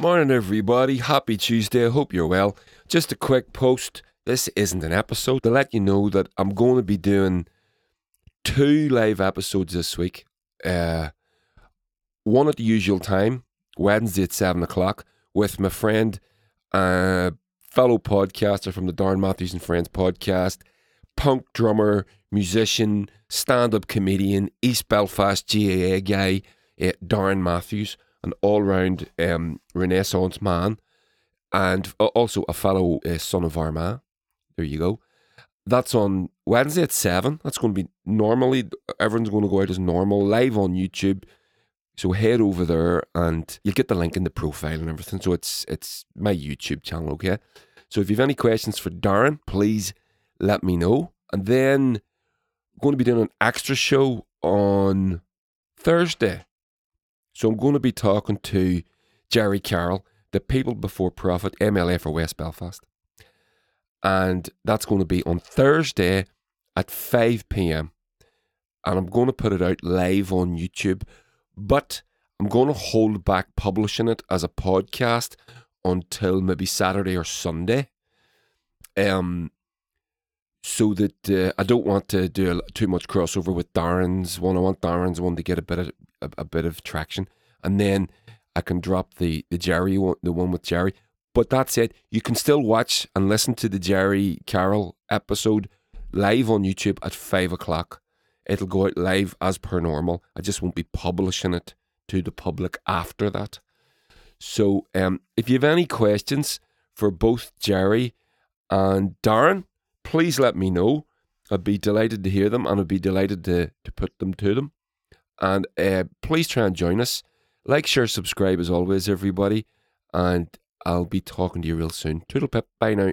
Morning, everybody. Happy Tuesday. Hope you're well. Just a quick post. This isn't an episode to let you know that I'm going to be doing two live episodes this week. Uh, one at the usual time, Wednesday at seven o'clock, with my friend, uh, fellow podcaster from the Darren Matthews and Friends podcast, punk drummer, musician, stand-up comedian, East Belfast GAA guy, uh, Darren Matthews an all round um, Renaissance man, and also a fellow uh, son of Armagh. There you go. That's on Wednesday at 7. That's going to be normally, everyone's going to go out as normal, live on YouTube. So head over there and you'll get the link in the profile and everything. So it's it's my YouTube channel, okay? So if you have any questions for Darren, please let me know. And then I'm going to be doing an extra show on Thursday. So I'm going to be talking to Gerry Carroll, the People Before Profit MLA for West Belfast. And that's going to be on Thursday at 5 p.m. And I'm going to put it out live on YouTube, but I'm going to hold back publishing it as a podcast until maybe Saturday or Sunday. Um, so that uh, I don't want to do too much crossover with Darren's one. I want Darren's one to get a bit of a, a, bit of traction, and then I can drop the the Gerry one, the one with Gerry. But that's it. You can still watch and listen to the Gerry Carroll episode live on YouTube at five o'clock. It'll go out live as per normal. I just won't be publishing it to the public after that. So, um, if you have any questions for both Gerry and Darren, please let me know. I'd be delighted to hear them and I'd be delighted to, to put them to them. And uh, please try and join us. Like, share, subscribe as always, everybody. And I'll be talking to you real soon. Toodle pip. Bye now.